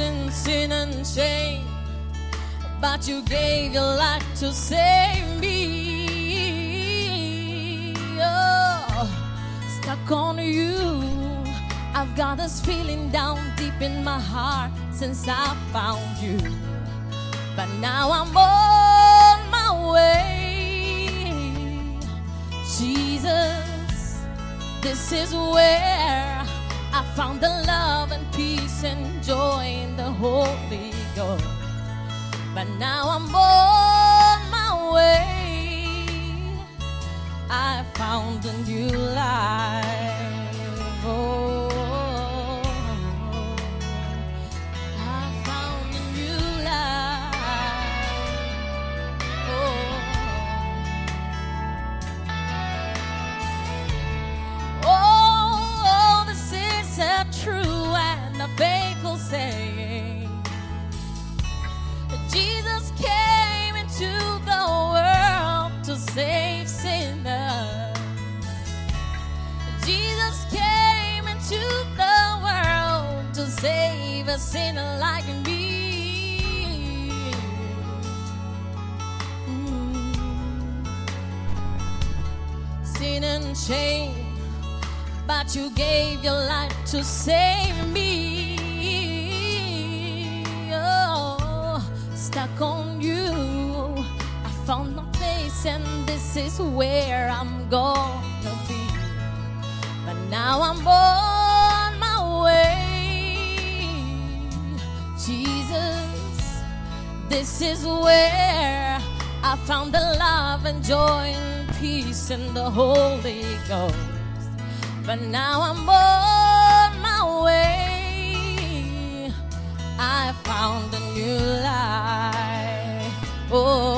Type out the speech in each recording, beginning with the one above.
In sin and shame, but you gave your life to save me. Oh, stuck on you. I've got this feeling down deep in my heart since I found you. But now I'm on my way. Jesus, this is where I found the joy in the Holy Ghost. But now I'm on my way. I found a new life. Oh, save a like me. Mm. Sin and shame, but you gave your life to save me. Oh, stuck on you. I found my place, and this is where I'm gonna be. But now I'm on this is where I found the love and joy and peace in the Holy Ghost. But now I'm on my way. I found a new life. Oh,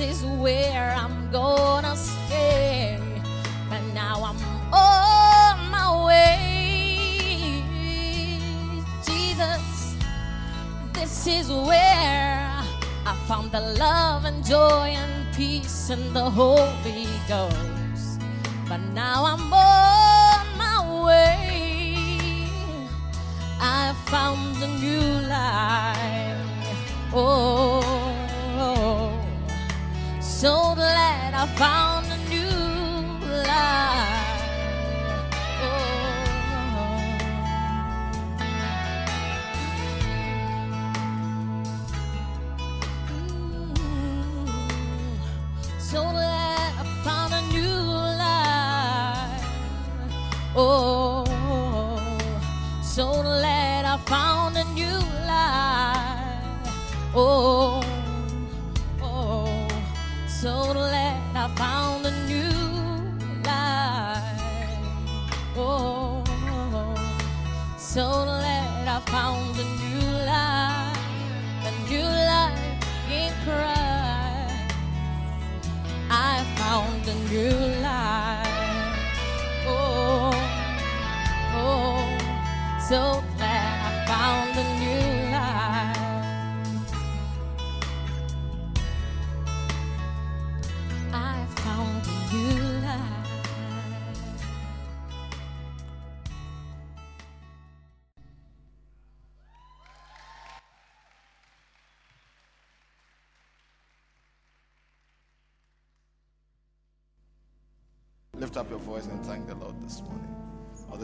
this is where I'm gonna stay. But now I'm on my way. Jesus, this is where I found the love and joy and peace and the Holy Ghost. But now I'm on my way. I found a new life. Oh, so glad I found a new life. Oh. So glad I found a new life. Oh, so glad I found a new life. Oh, found a new life, a new life in Christ. I found a new life. Oh, oh, so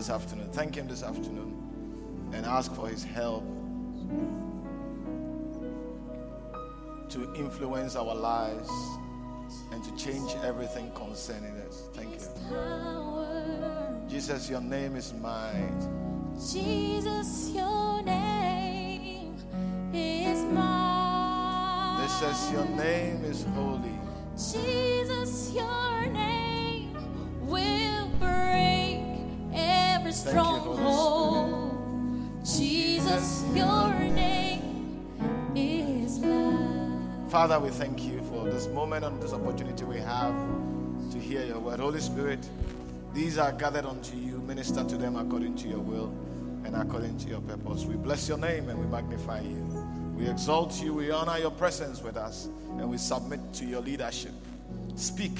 this afternoon. Thank Him this afternoon and ask for His help to influence our lives and to change everything concerning us. Thank you. Jesus, your name is mine. Jesus, your name is mine. This says your name is holy. Jesus, your name stronghold. Jesus, your name is love. Father, we thank you for this moment and this opportunity we have to hear your word. Holy Spirit, these are gathered unto you. Minister to them according to your will and according to your purpose. We bless your name and we magnify you. We exalt you. We honor your presence with us and we submit to your leadership. Speak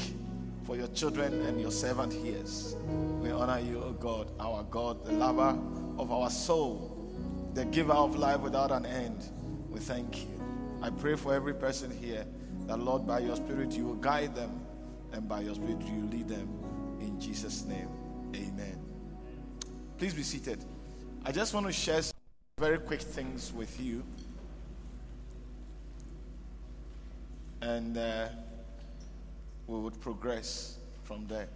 for your children and your servant hears. We honor you, O God, our God, the lover of our soul, the giver of life without an end. We thank you. I pray for every person here that, Lord, by your Spirit, you will guide them and by your Spirit, you lead them. In Jesus' name, amen. Please be seated. I just want to share some very quick things with you. And uh, we would progress from there.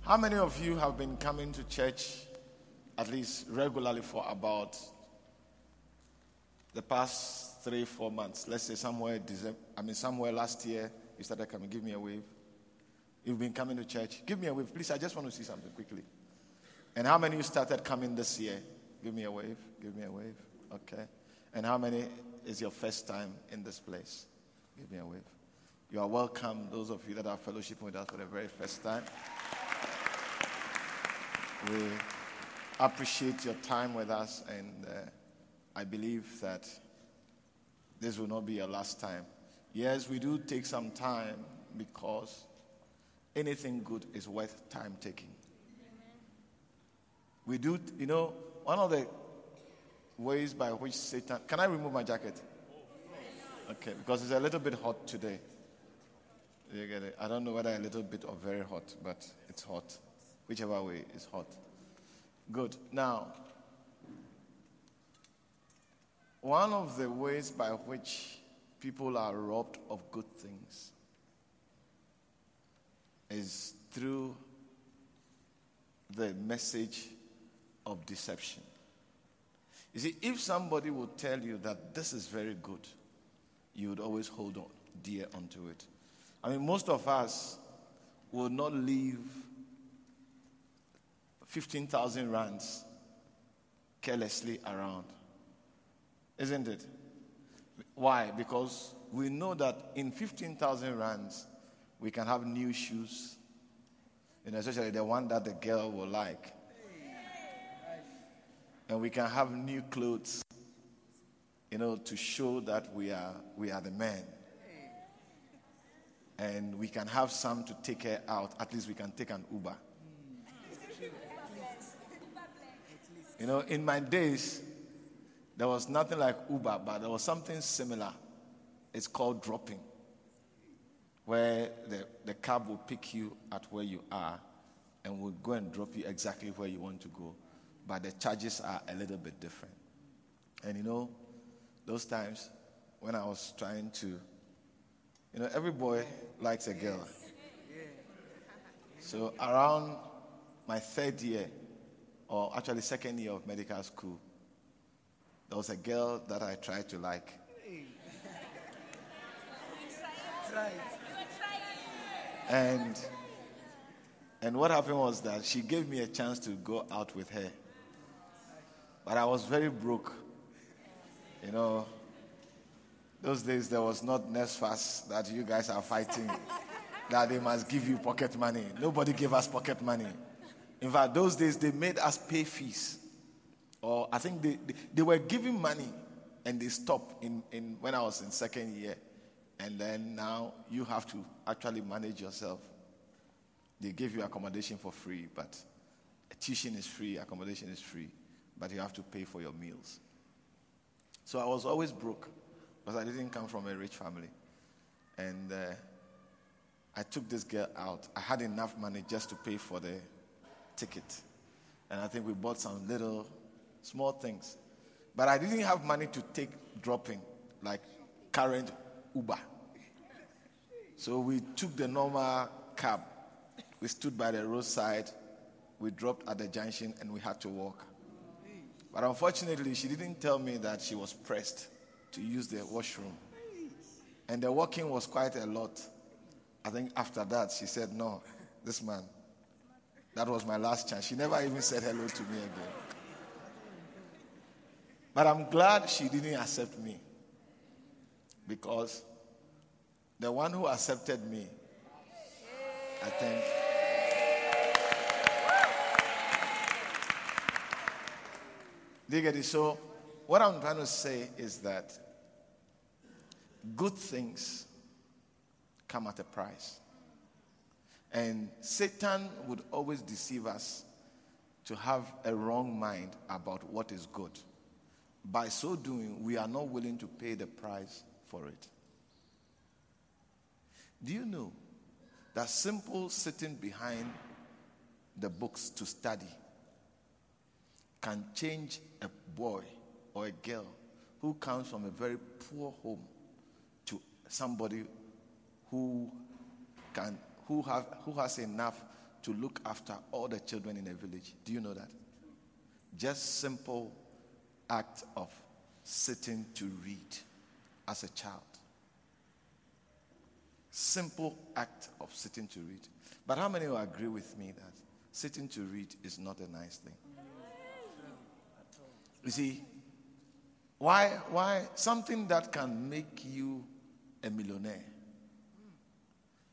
How many of you have been coming to church at least regularly for about the past three, four months? Let's say somewhere December, I mean somewhere last year you started coming. Give me a wave. You've been coming to church. Give me a wave, please. I just want to see something quickly. And how many you started coming this year? Give me a wave. Give me a wave. Okay. And how many is your first time in this place? Give me a wave. You are welcome, those of you that are fellowshipping with us for the very first time. We appreciate your time with us, and uh, I believe that this will not be your last time. Yes, we do take some time because anything good is worth time taking. We do, you know, one of the ways by which Satan. Can I remove my jacket? Okay, because it's a little bit hot today. You get it? I don't know whether a little bit or very hot, but it's hot. Whichever way is hot. Good. Now, one of the ways by which people are robbed of good things is through the message of deception. You see, if somebody would tell you that this is very good, you would always hold on dear unto it. I mean, most of us will not leave 15,000 rands carelessly around. Isn't it? Why? Because we know that in 15,000 rands, we can have new shoes, and especially the one that the girl will like. And we can have new clothes, you know, to show that we are, we are the men. And we can have some to take her out. At least we can take an Uber. You know, in my days, there was nothing like Uber, but there was something similar. It's called dropping, where the, the cab will pick you at where you are and will go and drop you exactly where you want to go. But the charges are a little bit different. And you know, those times when I was trying to, you know, every boy likes a girl. So around my third year, or actually second year of medical school, there was a girl that I tried to like. And and what happened was that she gave me a chance to go out with her. But I was very broke. You know, those days there was not NSFAS that you guys are fighting, that they must give you pocket money. Nobody gave us pocket money. In fact, those days they made us pay fees or I think they, they, they, were giving money and they stopped in, in when I was in second year. And then now you have to actually manage yourself. They give you accommodation for free, but tuition is free, accommodation is free, but you have to pay for your meals. So I was always broke because I didn't come from a rich family. And uh, I took this girl out. I had enough money just to pay for the ticket. And I think we bought some little small things. But I didn't have money to take dropping, like current Uber. So we took the normal cab. We stood by the roadside. We dropped at the junction and we had to walk. But unfortunately, she didn't tell me that she was pressed to use the washroom. And the walking was quite a lot. I think after that, she said, No, this man, that was my last chance. She never even said hello to me again. But I'm glad she didn't accept me. Because the one who accepted me, I think. Do you get it? So, what I'm trying to say is that good things come at a price. And Satan would always deceive us to have a wrong mind about what is good. By so doing, we are not willing to pay the price for it. Do you know that simple sitting behind the books to study can change a boy or a girl who comes from a very poor home to somebody who can who have who has enough to look after all the children in a village. Do you know that? Just simple act of sitting to read as a child. Simple act of sitting to read. But how many will agree with me that sitting to read is not a nice thing? You see, why, why something that can make you a millionaire,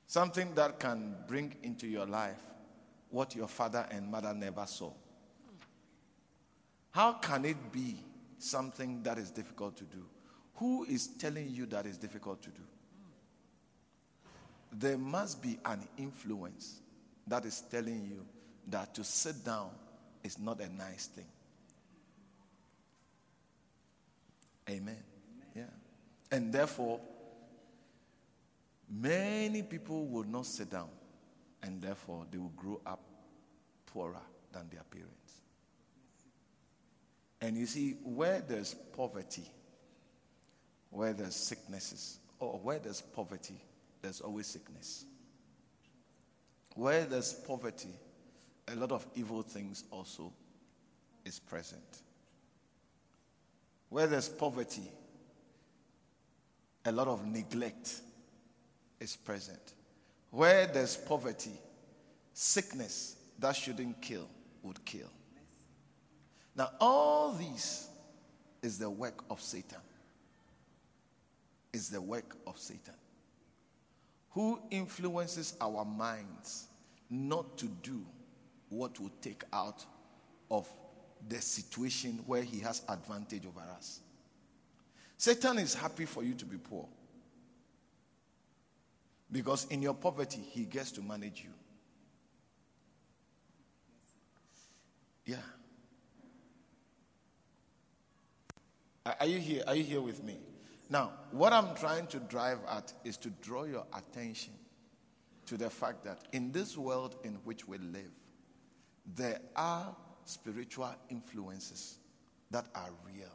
something that can bring into your life what your father and mother never saw. How can it be something that is difficult to do? Who is telling you that is difficult to do? There must be an influence that is telling you that to sit down is not a nice thing. Amen. Yeah. And therefore, many people will not sit down, and therefore they will grow up poorer than their parents. And you see, where there's poverty, where there's sicknesses, or where there's poverty, there's always sickness. Where there's poverty, a lot of evil things also is present. Where there's poverty, a lot of neglect is present. Where there's poverty, sickness that shouldn't kill would kill. Now, all this is the work of Satan. is the work of Satan, who influences our minds not to do what will take out of the situation where he has advantage over us. Satan is happy for you to be poor. Because in your poverty, he gets to manage you. Yeah. Are you here? Are you here with me? Now, what I'm trying to drive at is to draw your attention to the fact that in this world in which we live, there are spiritual influences that are real,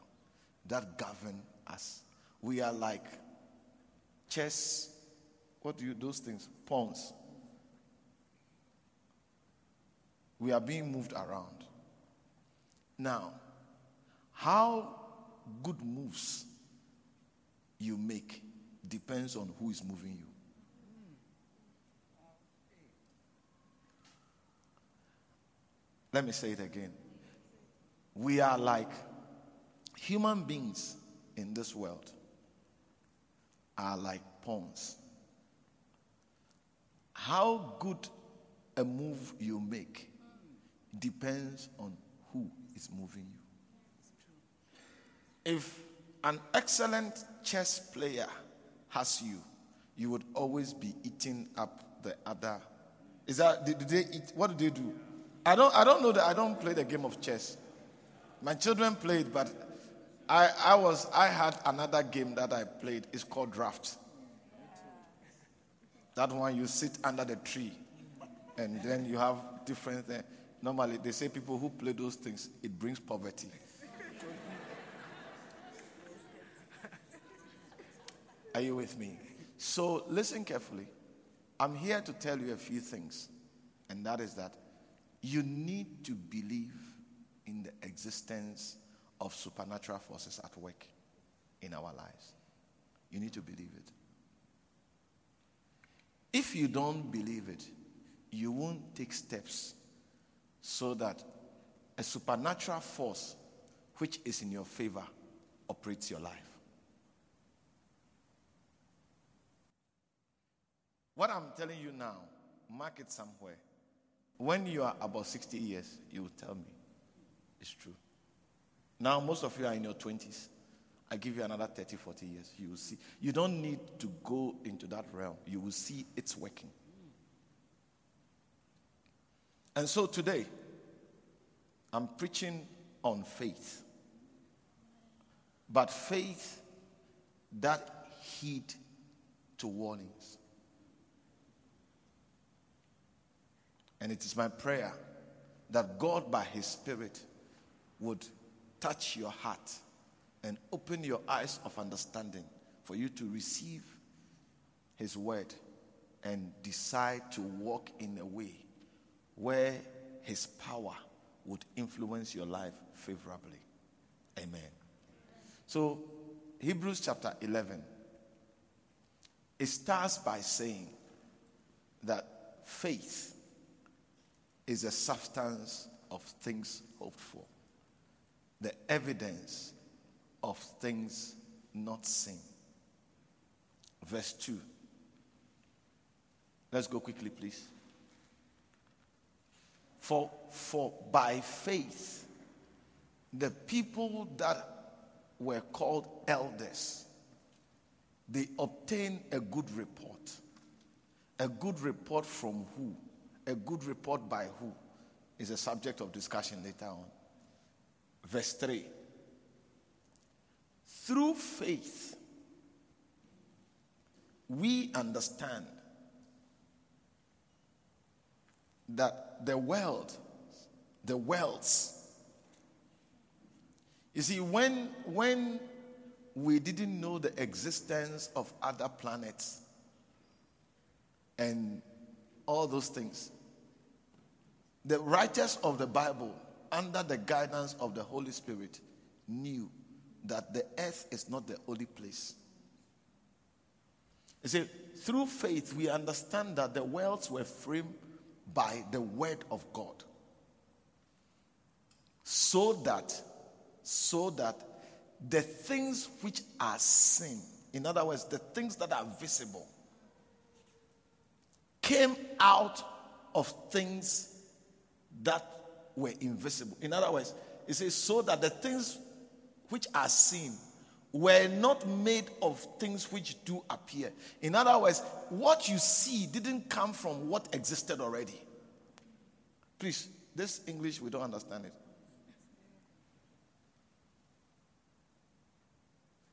that govern us. We are like chess, what do you, those things? Pawns. We are being moved around. Now, how good moves you make depends on who is moving you. Let me say it again. We are like human beings in this world, are like pawns. How good a move you make depends on who is moving you. If an excellent chess player has you, you would always be eating up the other. Is that do they eat? What do they do? I don't. I don't know that. I don't play the game of chess. My children played, but I, I was. I had another game that I played. It's called draft. That one you sit under the tree, and then you have different. Uh, normally, they say people who play those things it brings poverty. Are you with me? So listen carefully. I'm here to tell you a few things, and that is that you need to believe in the existence of supernatural forces at work in our lives. You need to believe it. If you don't believe it, you won't take steps so that a supernatural force which is in your favor operates your life. What I'm telling you now, mark it somewhere. When you are about 60 years, you will tell me it's true. Now, most of you are in your 20s. I give you another 30, 40 years. You will see. You don't need to go into that realm. You will see it's working. And so today, I'm preaching on faith. But faith that heed to warnings. And it is my prayer that God, by His Spirit, would touch your heart and open your eyes of understanding for you to receive His word and decide to walk in a way where His power would influence your life favorably. Amen. So, Hebrews chapter 11, it starts by saying that faith is the substance of things hoped for, the evidence of things not seen. Verse 2. Let's go quickly, please. For, for by faith, the people that were called elders, they obtained a good report. A good report from who? A good report by who is a subject of discussion later on. Verse 3 Through faith, we understand that the world, the worlds, you see, when, when we didn't know the existence of other planets and all those things. The writers of the Bible, under the guidance of the Holy Spirit, knew that the earth is not the only place. You see, through faith, we understand that the worlds were framed by the word of God. So that, so that the things which are seen in other words, the things that are visible, came out of things that were invisible. In other words, it says, so that the things which are seen were not made of things which do appear. In other words, what you see didn't come from what existed already. Please, this English, we don't understand it.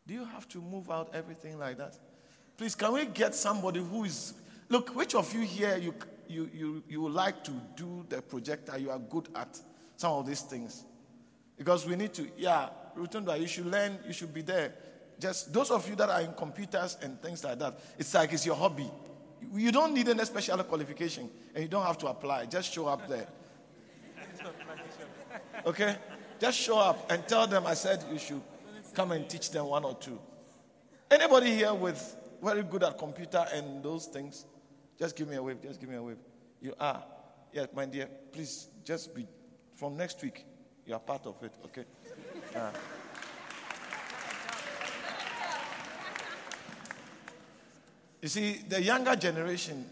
Do you have to move out everything like that? Please, can we get somebody who is. Look, which of you here you, you, you, you like to do the projector? You are good at some of these things. Because we need to, yeah, Rotunda, you should learn, you should be there. Just those of you that are in computers and things like that, it's like it's your hobby. You don't need any special qualification and you don't have to apply. Just show up there. Okay? Just show up and tell them I said you should come and teach them one or two. Anybody here with very good at computer and those things? Just give me a wave. Just give me a wave. You are. Yes, my dear. Please just be from next week. You are part of it. Okay. Uh, you see, the younger generation,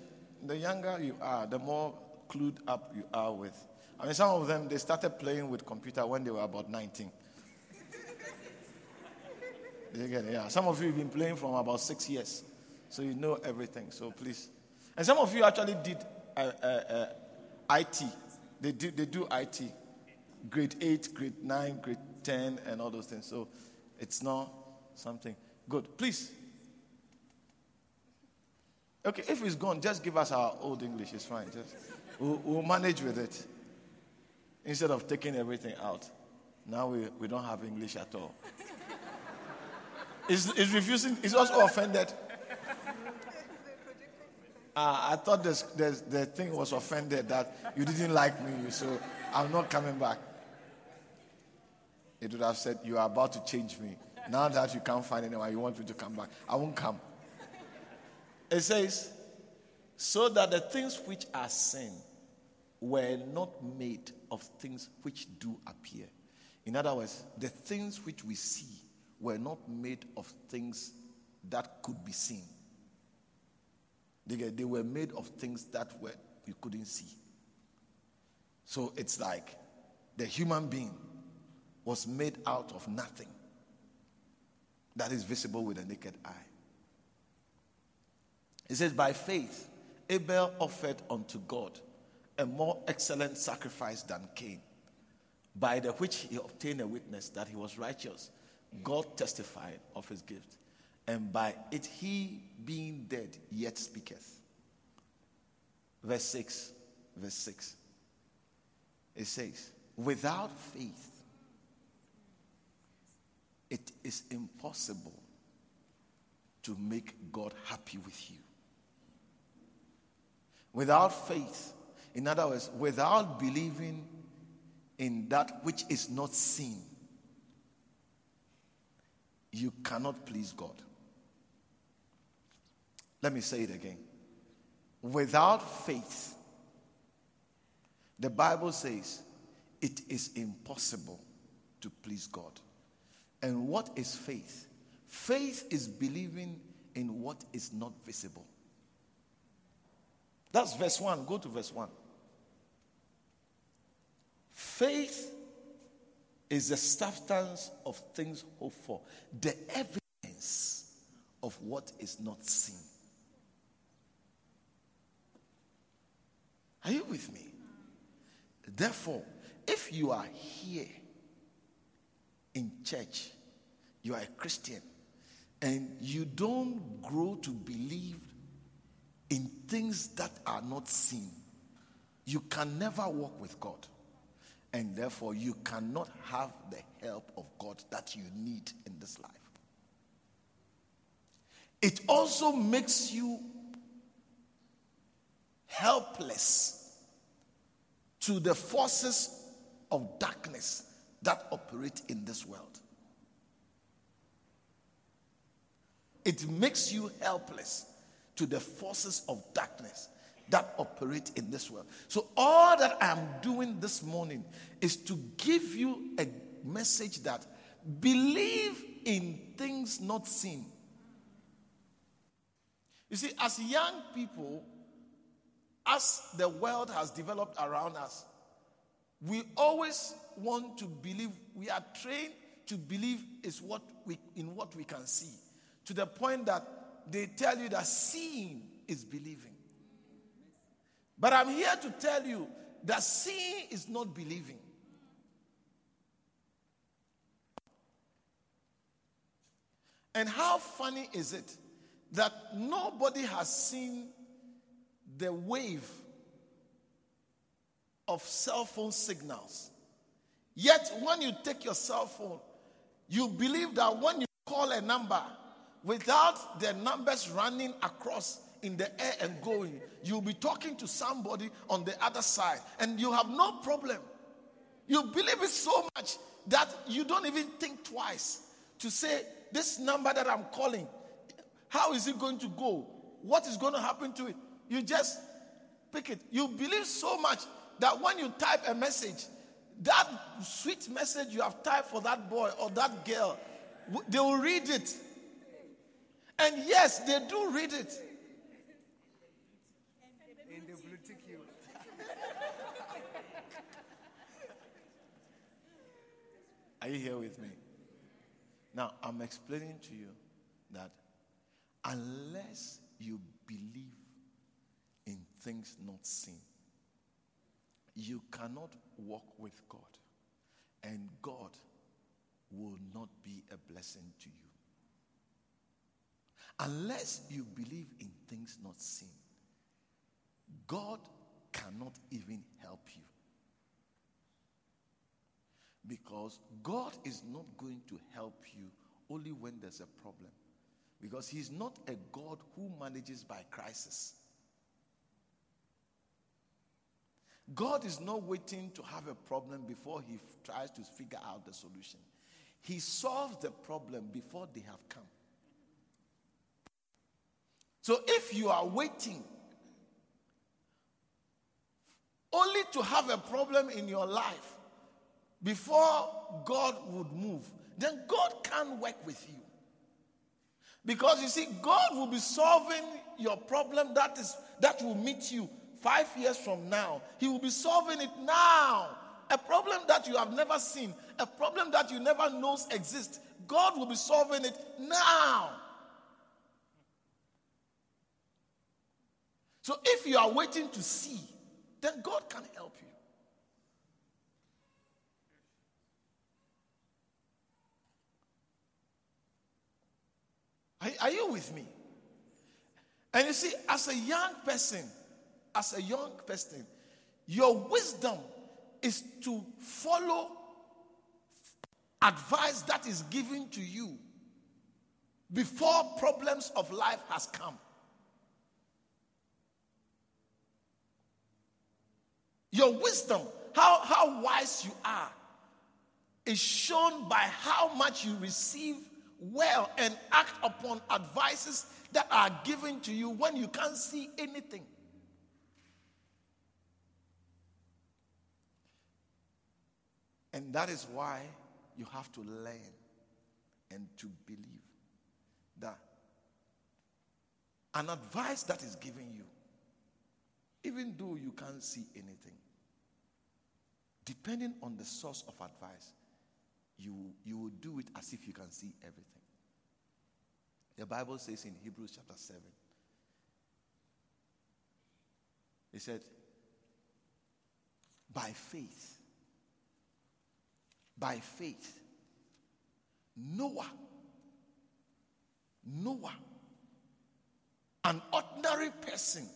the younger you are, the more clued up you are with. I mean, some of them they started playing with computer when they were about 19. you get it? Yeah. Some of you have been playing from about six years, so you know everything. So please, and some of you actually did uh, uh, uh, IT. They do they do IT, grade eight, grade nine, grade 10 and all those things. So it's not something good. Please. Okay, if it's gone, just give us our old English. It's fine. Just we'll, we'll manage with it instead of taking everything out. Now we, we don't have English at all. Is is refusing. Is also offended. Uh, I thought the thing was offended that you didn't like me, so I'm not coming back it would have said, You are about to change me. Now that you can't find anyone, you want me to come back. I won't come. It says, So that the things which are seen were not made of things which do appear. In other words, the things which we see were not made of things that could be seen. They, they were made of things that were you couldn't see. So it's like the human being was made out of nothing that is visible with the naked eye. It says, By faith, Abel offered unto God a more excellent sacrifice than Cain, by the which he obtained a witness that he was righteous. God testified of his gift, and by it he, being dead, yet speaketh. Verse 6. Verse 6. It says, Without faith, it is impossible to make God happy with you. Without faith, in other words, without believing in that which is not seen, you cannot please God. Let me say it again. Without faith, the Bible says it is impossible to please God. And what is faith? Faith is believing in what is not visible. That's verse 1. Go to verse 1. Faith is the substance of things hoped for, the evidence of what is not seen. Are you with me? Therefore, if you are here in church, you are a Christian, and you don't grow to believe in things that are not seen, you can never walk with God. And therefore, you cannot have the help of God that you need in this life. It also makes you helpless to the forces of darkness that operate in this world. It makes you helpless to the forces of darkness that operate in this world. So, all that I'm doing this morning is to give you a message that believe in things not seen You see, as young people, as the world has developed around us, we always want to believe, we are trained to believe is what we, in what we can see. To the point that they tell you that seeing is believing. But I'm here to tell you that seeing is not believing. And how funny is it that nobody has seen the wave of cell phone signals? Yet, when you take your cell phone, you believe that when you call a number without the numbers running across in the air and going, you'll be talking to somebody on the other side and you have no problem. You believe it so much that you don't even think twice to say, This number that I'm calling, how is it going to go? What is going to happen to it? You just pick it. You believe so much that when you type a message, that sweet message you have typed for that boy or that girl, they will read it. And yes, they do read it. Are you here with me? Now, I'm explaining to you that unless you believe things not seen, you cannot walk with God, and God will not be a blessing to you. Unless you believe in things not seen, God cannot even help you. Because God is not going to help you only when there's a problem. Because He's not a God who manages by crisis. God is not waiting to have a problem before He tries to figure out the solution. He solves the problem before they have come. So if you are waiting only to have a problem in your life, before God would move, then God can't work with you. Because you see, God will be solving your problem that is that will meet you five years from now. He will be solving it now. A problem that you have never seen, a problem that you never knows exists. God will be solving it now. So if you are waiting to see, then God can help you. Are, are you with me? And you see, as a young person, as a young person, your wisdom is to follow advice that is given to you before problems of life has come. Your wisdom, how, how wise you are, is shown by how much you receive well and act upon advices that are given to you when you can't see anything. And that is why you have to learn and to believe that an advice that is given you, even though you can't see anything, depending on the source of advice, you, you will do it as if you can see everything. The Bible says in Hebrews chapter 7, it said, by faith, by faith, Noah, Noah, an ordinary person,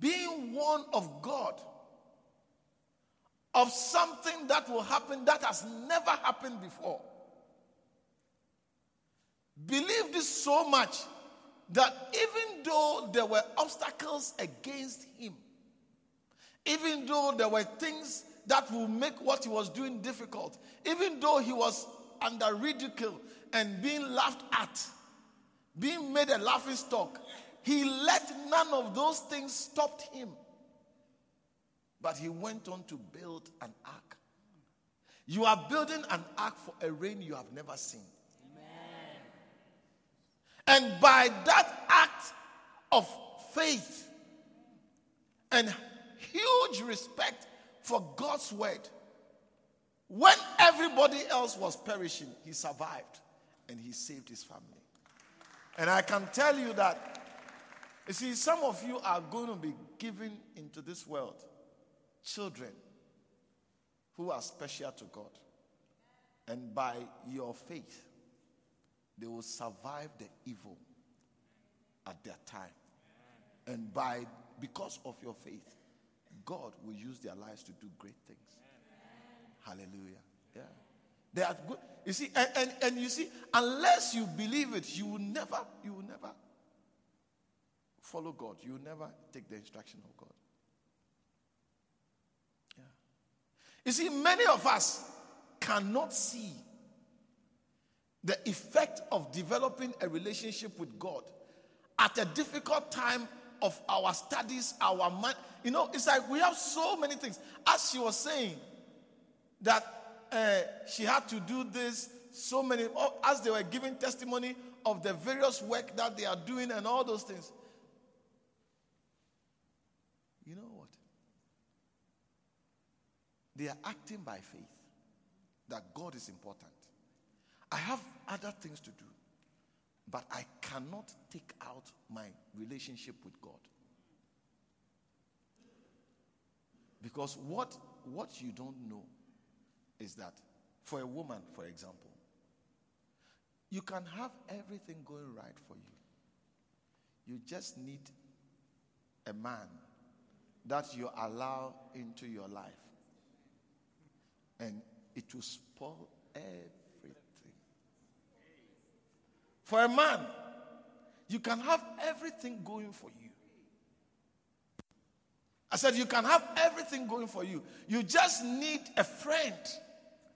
being one of God, of something that will happen that has never happened before. Believed this so much that even though there were obstacles against him, even though there were things that will make what he was doing difficult, even though he was under ridicule and being laughed at, being made a laughing stock, he let none of those things stop him. But he went on to build an ark. You are building an ark for a rain you have never seen. And by that act of faith and huge respect for God's word, when everybody else was perishing, he survived and he saved his family. And I can tell you that, you see, some of you are going to be given into this world children who are special to God. And by your faith, they will survive the evil at their time. And by because of your faith, God will use their lives to do great things. Hallelujah. Yeah. They are good. You see, and, and, and you see, unless you believe it, you will never, you will never follow God. You will never take the instruction of God. Yeah. You see, many of us cannot see the effect of developing a relationship with God at a difficult time of our studies, our mind. You know, it's like we have so many things. As she was saying, that uh, she had to do this, so many, oh, as they were giving testimony of the various work that they are doing and all those things. You know what? They are acting by faith that God is important. I have other things to do, but I cannot take out my relationship with God. Because what, what you don't know is that for a woman, for example, you can have everything going right for you. You just need a man that you allow into your life. And it will spoil everything. For a man, you can have everything going for you. I said, You can have everything going for you. You just need a friend,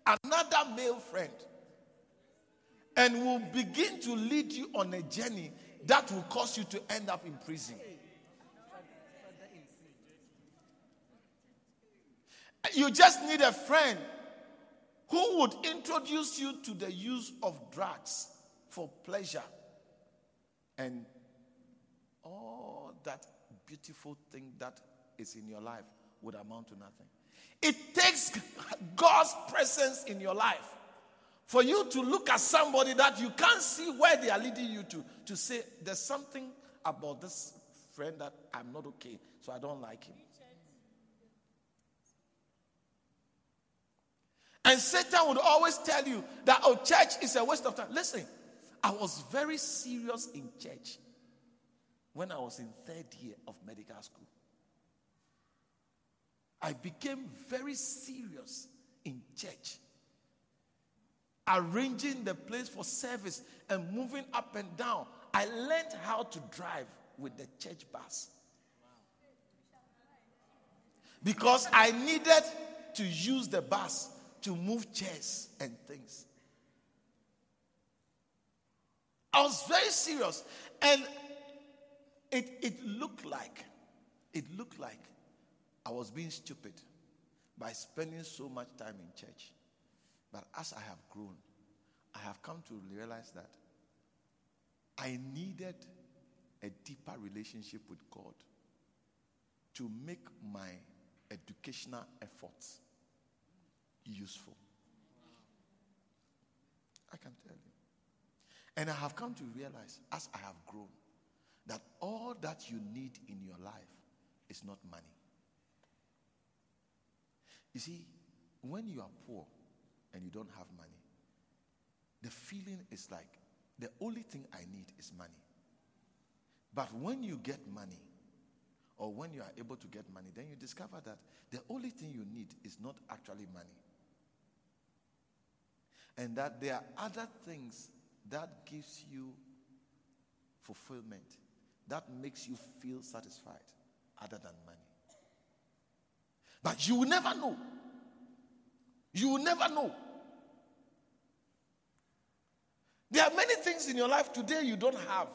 another male friend, and will begin to lead you on a journey that will cause you to end up in prison. You just need a friend who would introduce you to the use of drugs for pleasure and all that beautiful thing that is in your life would amount to nothing. It takes God's presence in your life for you to look at somebody that you can't see where they are leading you to, to say, There's something about this friend that I'm not okay, so I don't like him. And Satan would always tell you that, oh, church is a waste of time. Listen, I was very serious in church when I was in third year of medical school. I became very serious in church, arranging the place for service and moving up and down. I learned how to drive with the church bus because I needed to use the bus to move chairs and things. I was very serious. And it, it looked like, it looked like I was being stupid by spending so much time in church. But as I have grown, I have come to realize that I needed a deeper relationship with God to make my educational efforts useful. I can tell you. And I have come to realize as I have grown that all that you need in your life is not money. You see, when you are poor and you don't have money, the feeling is like the only thing I need is money. But when you get money, or when you are able to get money, then you discover that the only thing you need is not actually money and that there are other things that gives you fulfillment that makes you feel satisfied other than money. But you will never know. You will never know. There are many things in your life today you don't have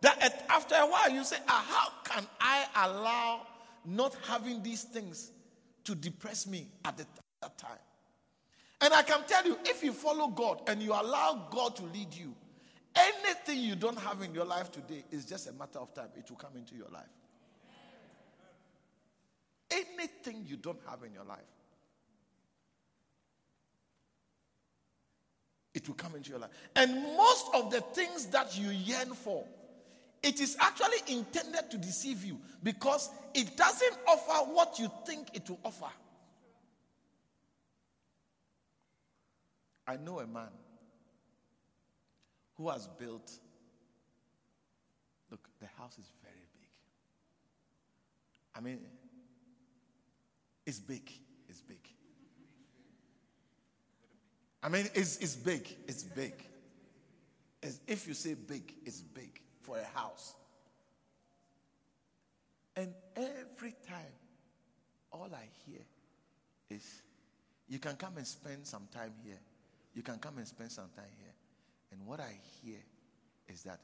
that after a while you say ah, how can i allow not having these things to depress me at the, that time and I can tell you, if you follow God and you allow God to lead you, Anything you don't have in your life today is just a matter of time. It will come into your life. Anything you don't have in your life, it will come into your life. And most of the things that you yearn for, it is actually intended to deceive you because it doesn't offer what you think it will offer. I know a man who has built, look, the house is very big. I mean, it's big. It's big. I mean, it's, it's big. It's big. It's, if you say big, it's big for a house. And every time, all I hear is, you can come and spend some time here. You can come and spend some time here. And what I hear is that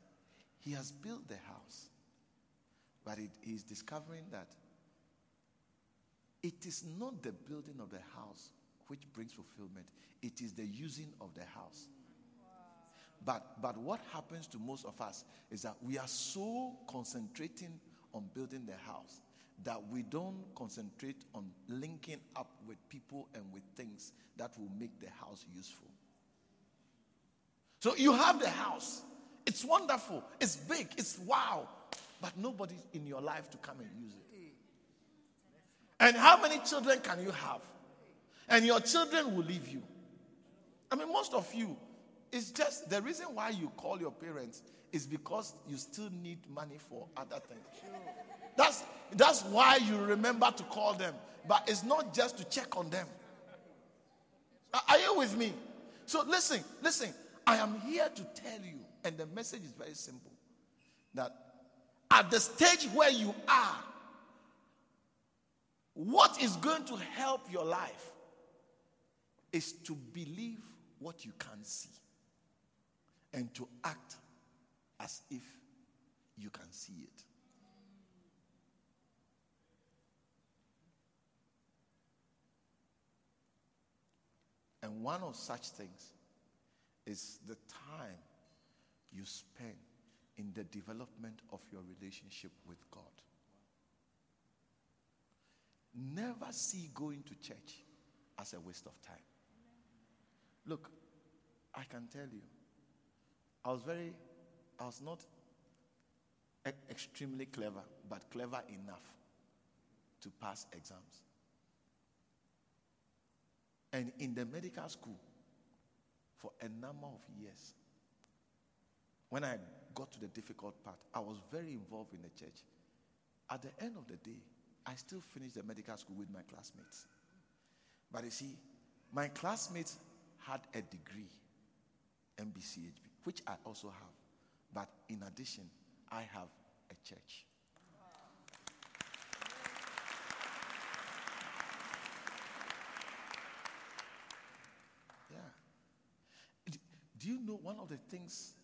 he has built the house, but it, he's discovering that it is not the building of the house which brings fulfillment, it is the using of the house. But, but what happens to most of us is that we are so concentrating on building the house that we don't concentrate on linking up with people and with things that will make the house useful. So you have the house. It's wonderful. It's big. It's wow. But nobody in your life to come and use it. And how many children can you have? And your children will leave you. I mean, most of you, it's just the reason why you call your parents is because you still need money for other things. That's, that's why you remember to call them. But it's not just to check on them. Are you with me? So listen, listen. I am here to tell you, and the message is very simple that at the stage where you are, what is going to help your life is to believe what you can see and to act as if you can see it. And one of such things is the time you spend in the development of your relationship with God. Never see going to church as a waste of time. Look, I can tell you, I was very, I was not e- extremely clever, but clever enough to pass exams. And in the medical school, for a number of years. When I got to the difficult part, I was very involved in the church. At the end of the day, I still finished the medical school with my classmates. But you see, my classmates had a degree, MBCHB, which I also have. But in addition, I have a church. Do you know one of the things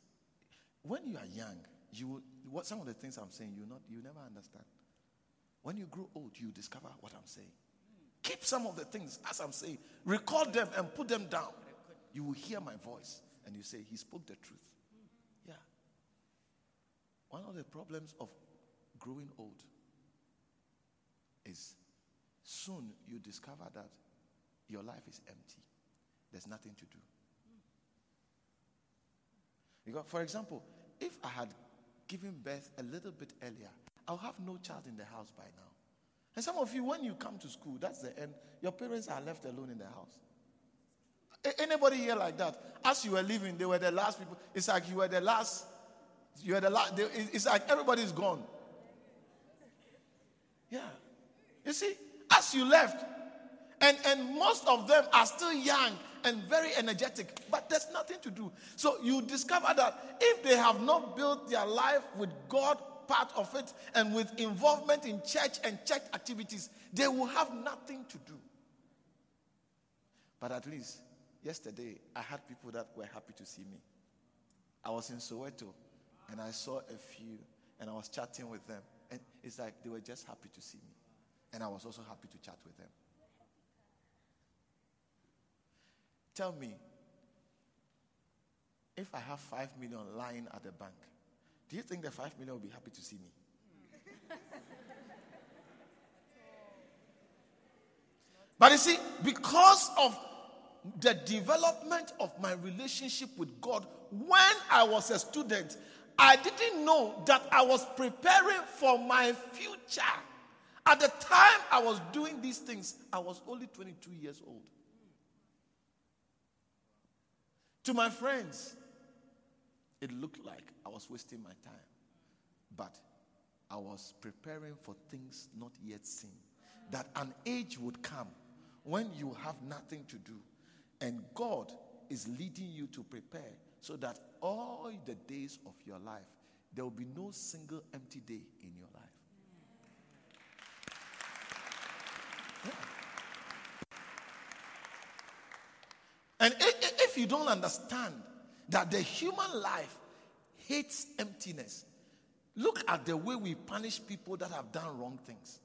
when you are young, you will, what some of the things I'm saying you not you never understand. When you grow old, you discover what I'm saying. Keep some of the things as I'm saying, record them and put them down. You will hear my voice and you say, He spoke the truth. Yeah. One of the problems of growing old is soon you discover that your life is empty. There's nothing to do. Because, for example, if I had given birth a little bit earlier, I'll have no child in the house by now. And some of you, when you come to school, that's the end. Your parents are left alone in the house. Anybody here like that? As you were leaving, they were the last people. It's like you were the last. You were the last. It's like everybody's gone. Yeah. You see, as you left, and, and most of them are still young and very energetic, but there's nothing to do. So you discover that if they have not built their life with God part of it and with involvement in church and church activities, they will have nothing to do. But at least yesterday, I had people that were happy to see me. I was in Soweto and I saw a few and I was chatting with them. And it's like they were just happy to see me. And I was also happy to chat with them. Tell me, if I have five million lying at the bank, do you think the five million will be happy to see me? but you see, because of the development of my relationship with God when I was a student, I didn't know that I was preparing for my future. At the time I was doing these things, I was only 22 years old. To my friends, it looked like I was wasting my time. But I was preparing for things not yet seen. That an age would come when you have nothing to do, and God is leading you to prepare so that all the days of your life, there will be no single empty day in your life. And if you don't understand that the human life hates emptiness, look at the way we punish people that have done wrong things.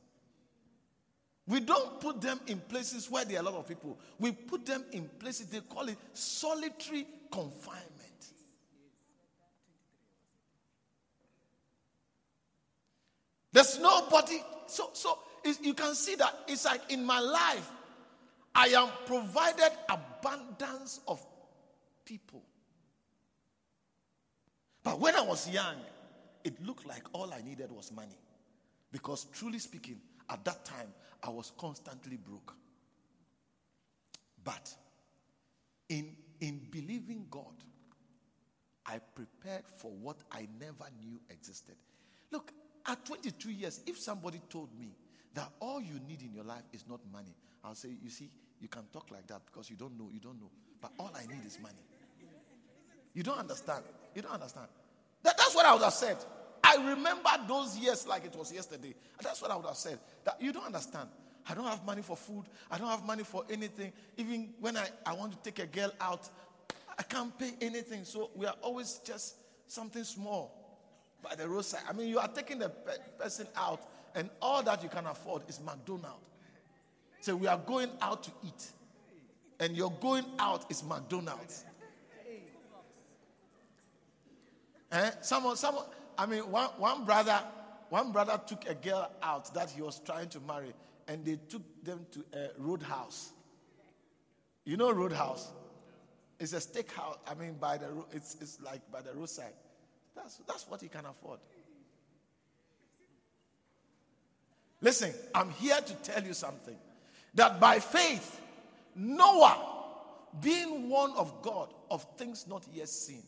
We don't put them in places where there are a lot of people. We put them in places, they call it solitary confinement. There's nobody. So, so you can see that it's like in my life, I am provided abundance of people. But when I was young, it looked like all I needed was money. Because truly speaking, at that time, I was constantly broke. But in, in believing God, I prepared for what I never knew existed. Look, at 22 years, if somebody told me that all you need in your life is not money, I'll say, you see, you can talk like that because you don't know, you don't know. But all I need is money. You don't understand. You don't understand. That, that's what I would have said. I remember those years like it was yesterday. That's what I would have said. That you don't understand. I don't have money for food. I don't have money for anything. Even when I, I want to take a girl out, I can't pay anything. So we are always just something small by the roadside. I mean, you are taking the pe- person out, and all that you can afford is McDonald's. So we are going out to eat. And your going out is McDonald's. Eh? Someone, someone, I mean, one, one brother, one brother took a girl out that he was trying to marry, and they took them to a roadhouse. You know roadhouse? It's a steakhouse. I mean, by the it's it's like by the roadside. That's that's what he can afford. Listen, I'm here to tell you something that by faith, Noah, being one of God of things not yet seen,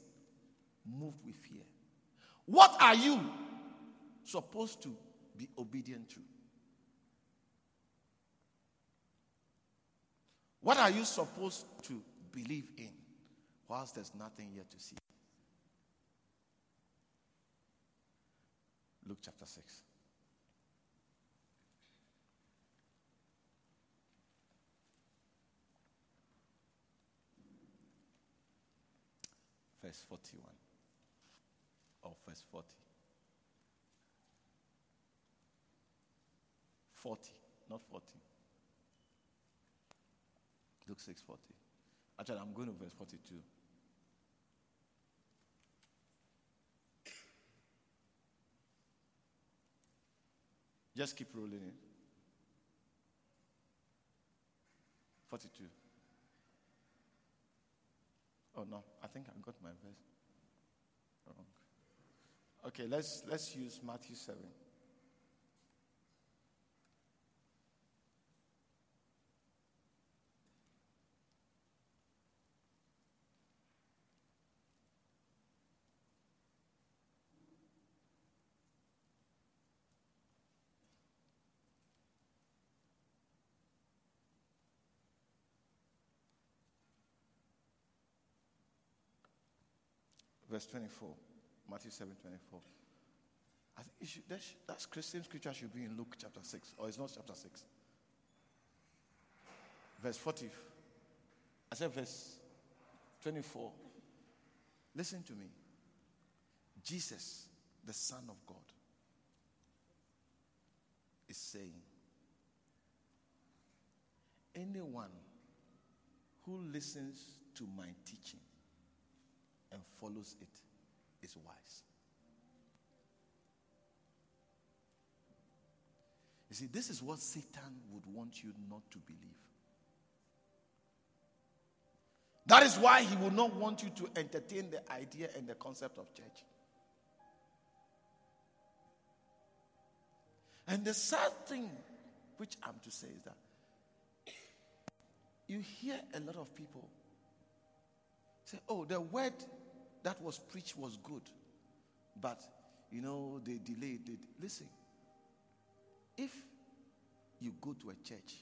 moved with fear. What are you supposed to be obedient to? What are you supposed to believe in whilst there's nothing yet to see? Luke chapter 6. verse 41 or verse 40. 40, not 40. Luke 6 40. Actually, I'm going to verse 42. Just keep rolling it. 42. Oh no, I think I got my verse. Okay, let's let's use Matthew 7. verse 24. Matthew 7 24. I think should, that, that same scripture should be in Luke chapter 6, or it's not chapter 6. Verse 40. I said verse 24. Listen to me. Jesus, the Son of God, is saying, anyone who listens to my teaching and follows it is wise. You see, this is what Satan would want you not to believe. That is why he would not want you to entertain the idea and the concept of church. And the sad thing, which I'm to say, is that you hear a lot of people say, oh, the word that was preached was good, but you know, they delayed it. Listen, if you go to a church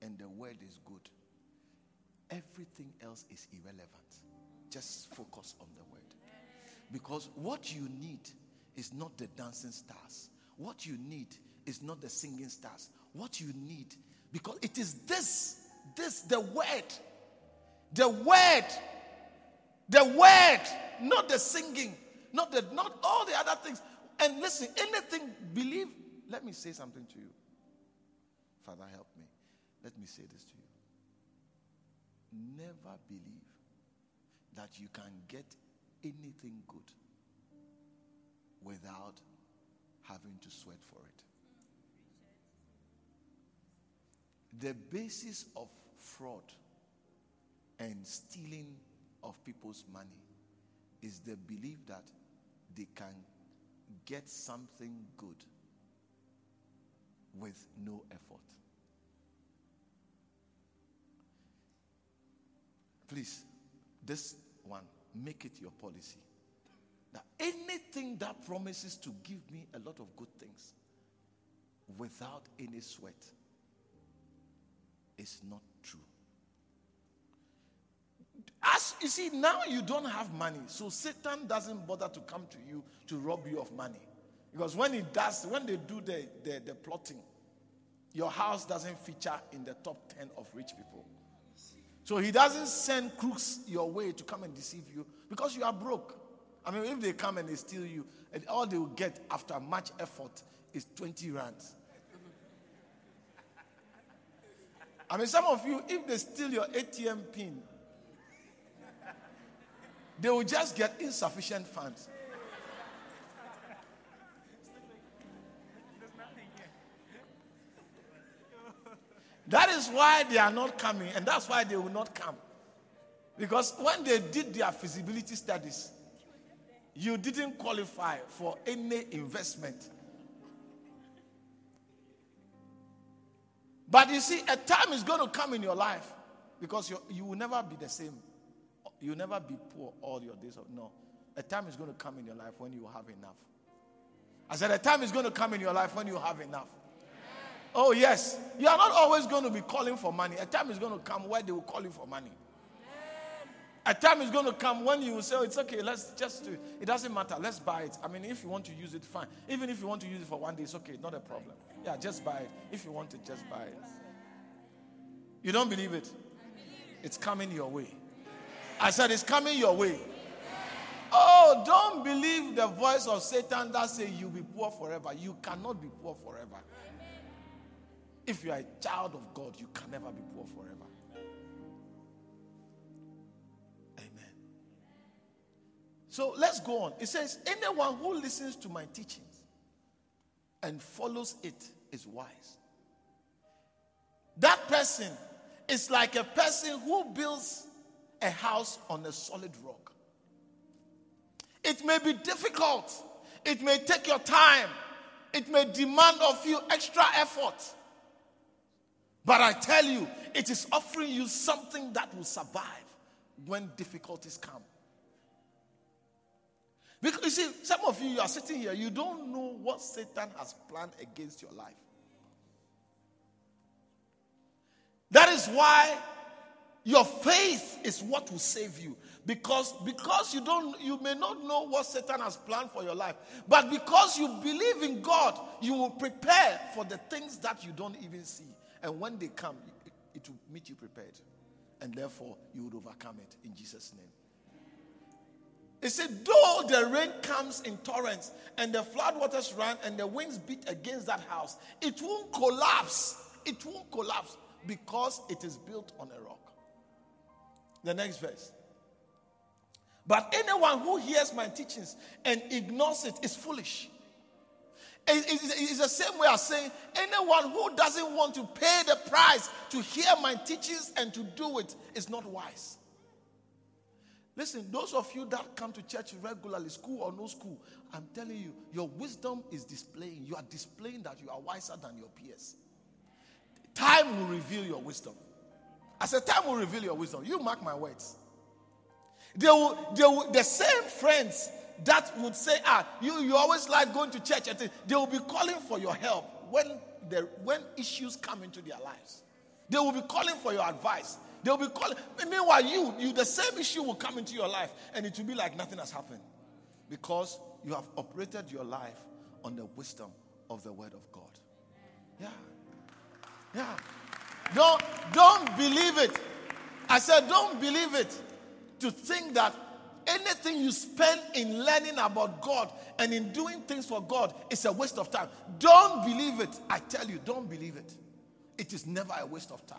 and the word is good, everything else is irrelevant. Just focus on the word. Because what you need is not the dancing stars. What you need is not the singing stars. What you need, because it is this, this, the word, the word, the word, not the singing, not the, not all the other things. And listen, anything, believe. Let me say something to you. Father, help me. Let me say this to you. Never believe that you can get anything good without having to sweat for it. The basis of fraud and stealing of people's money is the belief that they can get something good with no effort. Please, this one, make it your policy. That anything that promises to give me a lot of good things without any sweat is not. As you see, now you don't have money, so Satan doesn't bother to come to you to rob you of money. Because when he does, when they do the, the, the plotting, your house doesn't feature in the top 10 of rich people. So he doesn't send crooks your way to come and deceive you because you are broke. I mean, if they come and they steal you, and all they will get after much effort is 20 rands. I mean, some of you, if they steal your ATM pin, they will just get insufficient funds. That is why they are not coming, and that's why they will not come. Because when they did their feasibility studies, you didn't qualify for any investment. But you see, a time is going to come in your life because you, will never be the same. You will never be poor all your days. Of, no. A time is going to come in your life when you have enough. I said, a time is going to come in your life when you have enough. Oh, yes. You are not always going to be calling for money. A time is going to come where they will call you for money. A time is going to come when you will say, oh, it's okay, let's just do it. It doesn't matter, let's buy it. I mean, if you want to use it, fine. Even if you want to use it for one day, it's okay, not a problem. Yeah, just buy it. If you want it, just buy it. You don't believe it? It's coming your way. I said, it's coming your way. Oh, don't believe the voice of Satan that says you'll be poor forever. You cannot be poor forever. If you are a child of God, you can never be poor forever. Amen. So let's go on. It says, Anyone who listens to my teachings and follows it is wise. That person is like a person who builds a house on a solid rock. It may be difficult, it may take your time, it may demand of you extra effort. But I tell you, it is offering you something that will survive when difficulties come. Because you see, some of you, you are sitting here, you don't know what Satan has planned against your life. That is why your faith is what will save you. Because, because you don't you may not know what Satan has planned for your life, but because you believe in God, you will prepare for the things that you don't even see. And when they come, it, will meet you prepared. And therefore, you would overcome it in Jesus' name. It said, though the rain comes in torrents and the floodwaters run and the winds beat against that house, it won't collapse. It won't collapse because it is built on a rock. The next verse. But anyone who hears my teachings and ignores it is foolish. It's the same way as saying anyone who doesn't want to pay the price to hear my teachings and to do it is not wise. Listen, those of you that come to church regularly, school or no school, I'm telling you, your wisdom is displaying. You are displaying that you are wiser than your peers. Time will reveal your wisdom. I said, time will reveal your wisdom. You mark my words. They will, they will, the same friends that would say, ah, you, you always like going to church, they will be calling for your help when, the, when issues come into their lives. They will be calling for your advice. They will be calling. Meanwhile, you, you, the same issue will come into your life, and it will be like nothing has happened because you have operated your life on the wisdom of the Word of God. Yeah, yeah. Don't don't believe it. I said, don't believe it. To think that anything you spend in learning about God and in doing things for God is a waste of time. Don't believe it. I tell you, don't believe it. It is never a waste of time.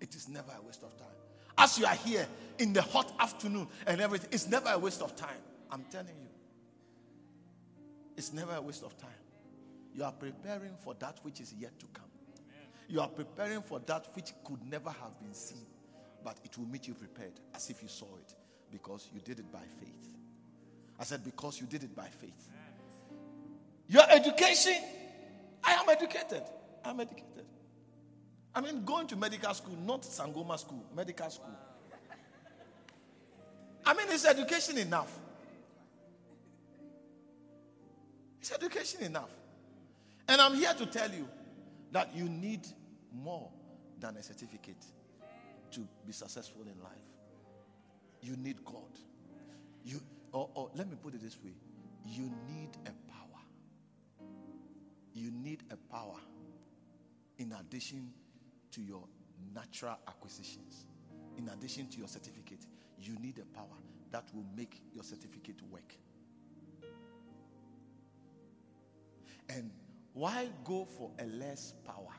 It is never a waste of time. As you are here in the hot afternoon and everything, it's never a waste of time. I'm telling you. It's never a waste of time. You are preparing for that which is yet to come. You are preparing for that which could never have been seen, but it will meet you prepared as if you saw it because you did it by faith. I said, because you did it by faith. Your education, I am educated. I'm educated. I mean, going to medical school, not Sangoma school, medical school. I mean, is education enough? Is education enough? And I'm here to tell you that you need more than a certificate to be successful in life. You need God. You, or, or let me put it this way you need a power. You need a power in addition to your natural acquisitions, in addition to your certificate. You need a power that will make your certificate work. And why go for a less power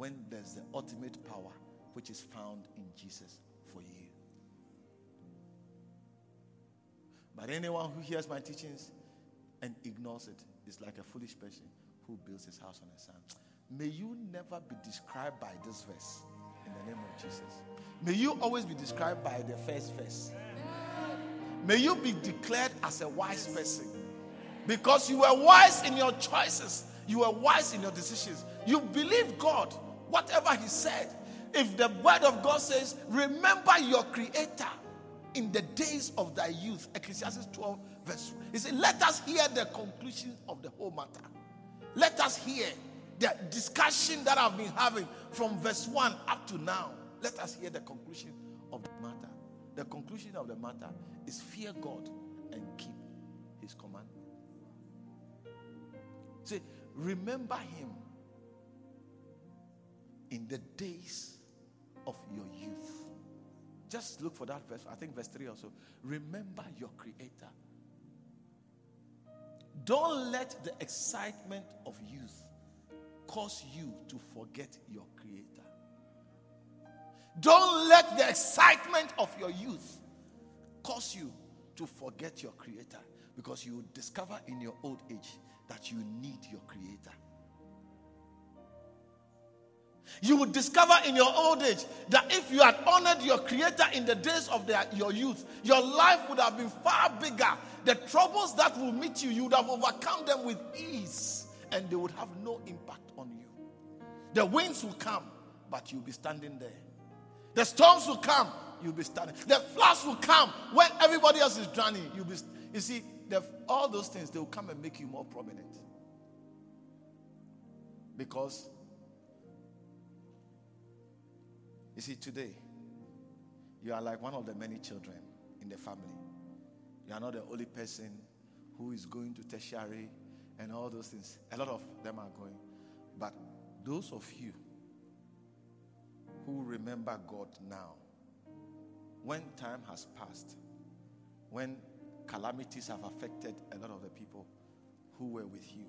when there's the ultimate power which is found in Jesus for you? But anyone who hears my teachings and ignores it is like a foolish person who builds his house on the sand. May you never be described by this verse in the name of Jesus. May you always be described by the first verse. May you be declared as a wise person because you were wise in your choices, you were wise in your decisions. You believe God, whatever He said. If the word of God says, Remember your Creator, in the days of thy youth. Ecclesiastes 12, verse. He said, Let us hear the conclusion of the whole matter. Let us hear the discussion that I've been having from verse 1 up to now. Let us hear the conclusion of the matter. The conclusion of the matter is fear God and keep his commandment. Say, remember him in the days of your youth. Just look for that verse. I think verse 3 also. Remember your creator. Don't let the excitement of youth cause you to forget your creator. Don't let the excitement of your youth cause you to forget your creator because you will discover in your old age that you need your creator. You will discover in your old age that if you had honored your creator in the days of the, your youth, your life would have been far bigger. The troubles that will meet you, you would have overcome them with ease and they would have no impact on you. The winds will come, but you'll be standing there. The storms will come, you'll be standing. The floods will come when everybody else is drowning. You'll be, you see, the, all those things, they will come and make you more prominent. Because You see, today, you are like one of the many children in the family. You are not the only person who is going to tertiary and all those things. A lot of them are going. But those of you who remember God now, when time has passed, when calamities have affected a lot of the people who were with you,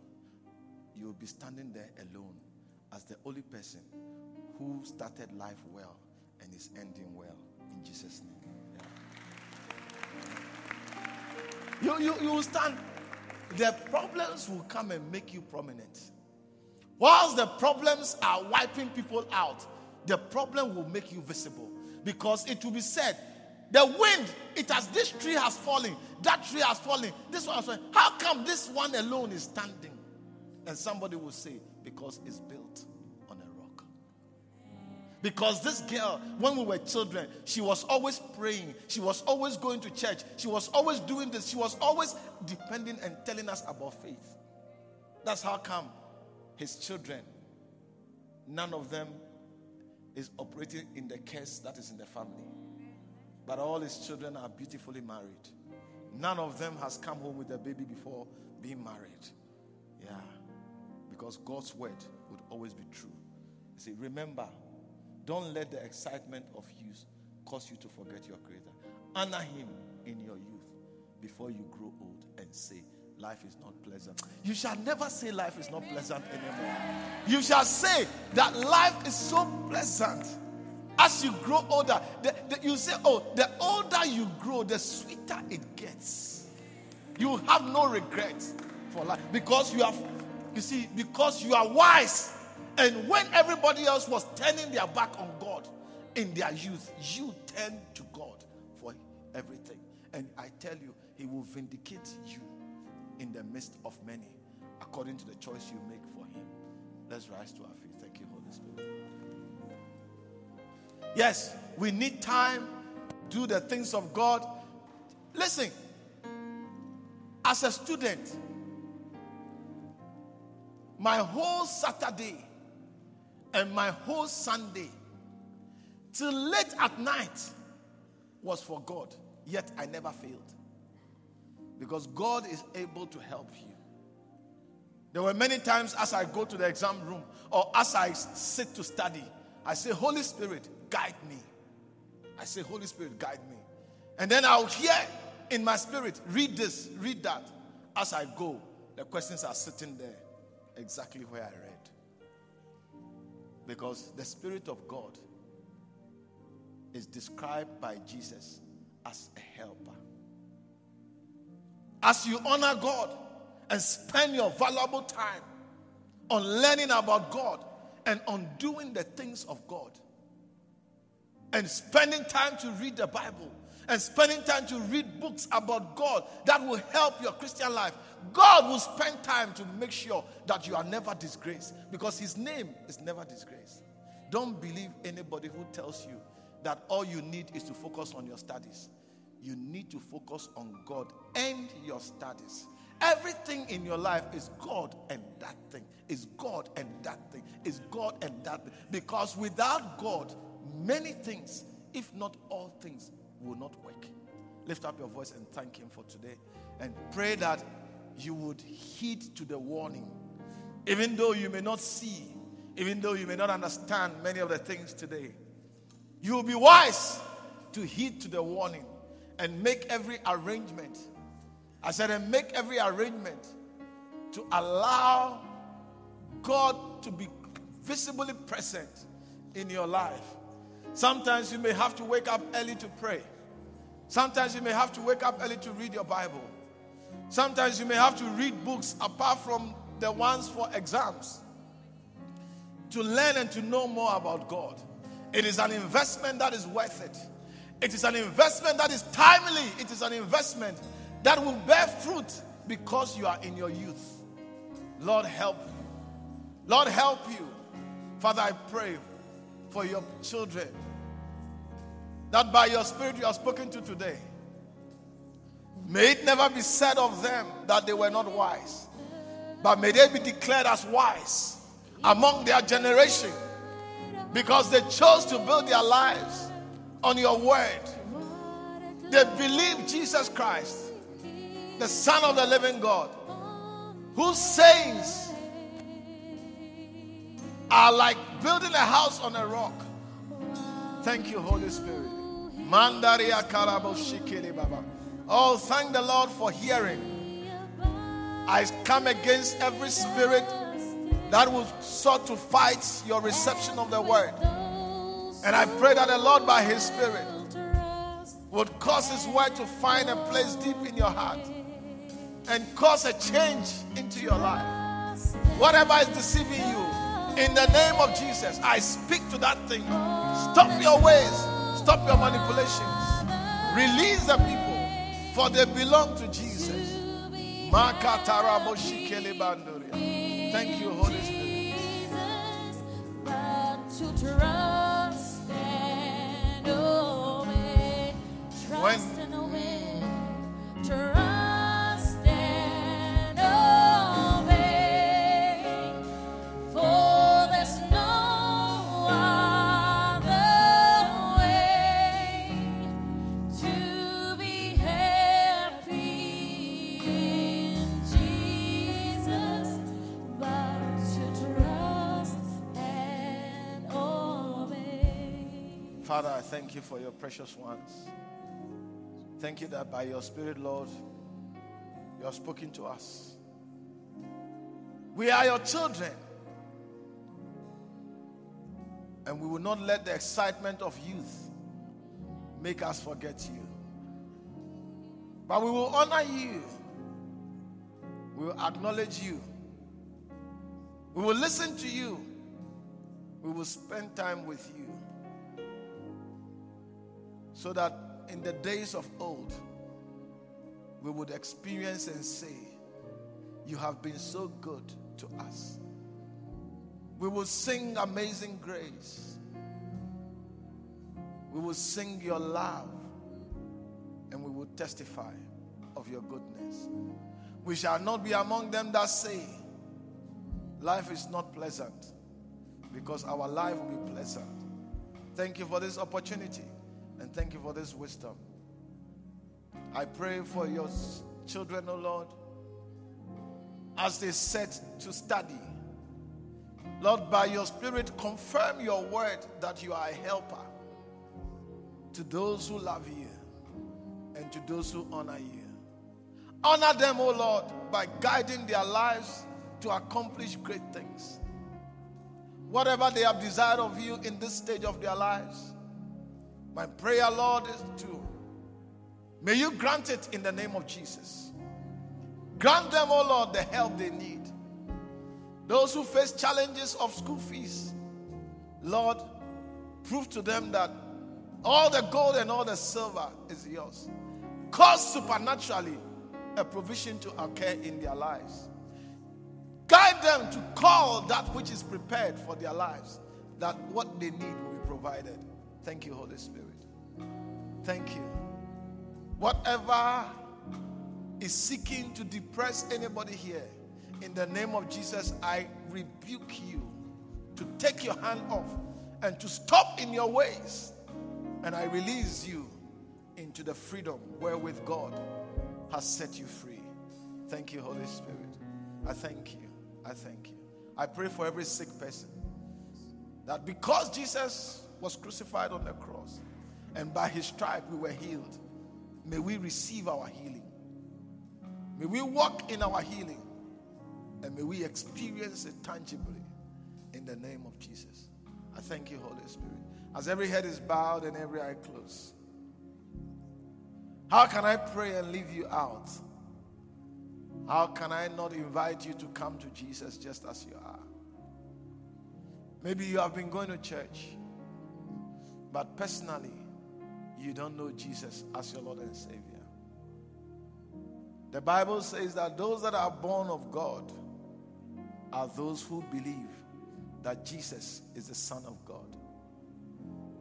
you will be standing there alone as the only person who started life well and is ending well. In Jesus' name. Yeah. You, you, you stand. The problems will come and make you prominent. Whilst the problems are wiping people out, the problem will make you visible. Because it will be said, the wind, it has this tree has fallen, that tree has fallen, this one has fallen. How come this one alone is standing? And somebody will say, because it's built. Because this girl, when we were children, she was always praying, she was always going to church, she was always doing this, she was always depending and telling us about faith. That's how come his children, none of them is operating in the curse that is in the family. But all his children are beautifully married. None of them has come home with a baby before being married. Yeah. Because God's word would always be true. You see, remember, don't let the excitement of youth cause you to forget your creator. Honor him in your youth before you grow old and say, life is not pleasant. You shall never say life is not pleasant anymore. You shall say that life is so pleasant. As you grow older, the, the, you say, Oh, the older you grow, the sweeter it gets. You have no regrets for life because you have, you see, because you are wise. And when everybody else was turning their back on God in their youth, you turn to God for everything. And I tell you, He will vindicate you in the midst of many according to the choice you make for Him. Let's rise to our feet. Thank you, Holy Spirit. Yes, we need time to do the things of God. Listen, as a student, my whole Saturday and my whole Sunday till late at night was for God, yet I never failed. Because God is able to help you. There were many times as I go to the exam room or as I sit to study, I say, Holy Spirit, guide me. I say, Holy Spirit, guide me. And then I'll hear in my spirit, read this, read that. As I go, the questions are sitting there exactly where I read. Because the Spirit of God is described by Jesus as a helper. As you honor God and spend your valuable time on learning about God and on doing the things of God, and spending time to read the Bible and spending time to read books about God that will help your Christian life, God will spend time to make sure that you are never disgraced because His name is never disgraced. Don't believe anybody who tells you that all you need is to focus on your studies you need to focus on God and your studies. Everything in your life is God and that thing, is God and that thing, is God and that thing. Because without God, many things, if not all things, will not work. Lift up your voice and thank Him for today and pray that you would heed to the warning. Even though you may not see, even though you may not understand many of the things today, you will be wise to heed to the warning and make every arrangement. I said, and make every arrangement to allow God to be visibly present in your life. Sometimes you may have to wake up early to pray. Sometimes you may have to wake up early to read your Bible. Sometimes you may have to read books apart from the ones for exams to learn and to know more about God. It is an investment that is worth it. It is an investment that is timely. It is an investment that will bear fruit because you are in your youth. Lord, help you. Lord, help you. Father, I pray for your children that by your spirit you are spoken to today. May it never be said of them that they were not wise, but may they be declared as wise among their generation because they chose to build their lives on your word. They believe Jesus Christ, the Son of the living God, whose sayings are like building a house on a rock. Thank you, Holy Spirit. Mandaria Karabo Shikiri Baba. Oh, thank the Lord for hearing. I come against every spirit that will sought to fight your reception of the word. And I pray that the Lord, by His Spirit, would cause His word to find a place deep in your heart and cause a change into your life. Whatever is deceiving you, in the name of Jesus, I speak to that thing. Stop your ways, stop your manipulations. Release the people, for they belong to Jesus. Thank you, Holy Spirit. Father, I thank you for your precious ones. Thank you that by your Spirit, Lord, you have spoken to us. We are your children. And we will not let the excitement of youth make us forget you. But we will honor you. We will acknowledge you. We will listen to you. We will spend time with you so that in the days of old, we would experience and say, You have been so good to us. We will sing Amazing Grace. We will sing your love and we will testify of your goodness. We shall not be among them that say, Life is not pleasant because our life will be pleasant. Thank you for this opportunity. And thank you for this wisdom. I pray for your children, O oh Lord, as they set to study. Lord, by your Spirit, confirm your word that you are a helper to those who love you and to those who honor you. Honor them, O oh Lord, by guiding their lives to accomplish great things. Whatever they have desired of you in this stage of their lives, my prayer, Lord, is to may you grant it in the name of Jesus. Grant them, oh Lord, the help they need. Those who face challenges of school fees, Lord, prove to them that all the gold and all the silver is yours. Cause supernaturally a provision to occur in their lives. Guide them to call that which is prepared for their lives, that what they need will be provided. Thank you, Holy Spirit. Thank you. Whatever is seeking to depress anybody here, in the name of Jesus, I rebuke you to take your hand off and to stop in your ways. And I release you into the freedom wherewith God has set you free. Thank you, Holy Spirit. I thank you. I thank you. I pray for every sick person that because Jesus was crucified on the cross, and by his stripe we were healed. May we receive our healing. May we walk in our healing. And may we experience it tangibly in the name of Jesus. I thank you, Holy Spirit. As every head is bowed and every eye closed, how can I pray and leave you out? How can I not invite you to come to Jesus just as you are? Maybe you have been going to church, but personally, you don't know Jesus as your Lord and Savior. The Bible says that those that are born of God are those who believe that Jesus is the Son of God.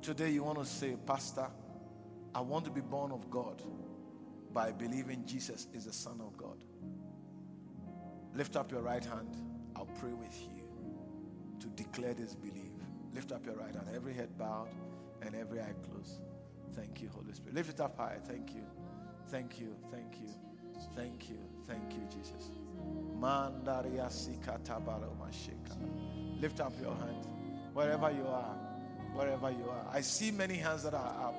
Today, you want to say, Pastor, I want to be born of God by believing Jesus is the Son of God. Lift up your right hand. I'll pray with you to declare this belief. Lift up your right hand, every head bowed and every eye closed. Thank you, Holy Spirit. Lift it up high. Thank you. Thank you. Thank you. Thank you. Thank you, Jesus. Lift up your hand. Wherever you are. Wherever you are. I see many hands that are up.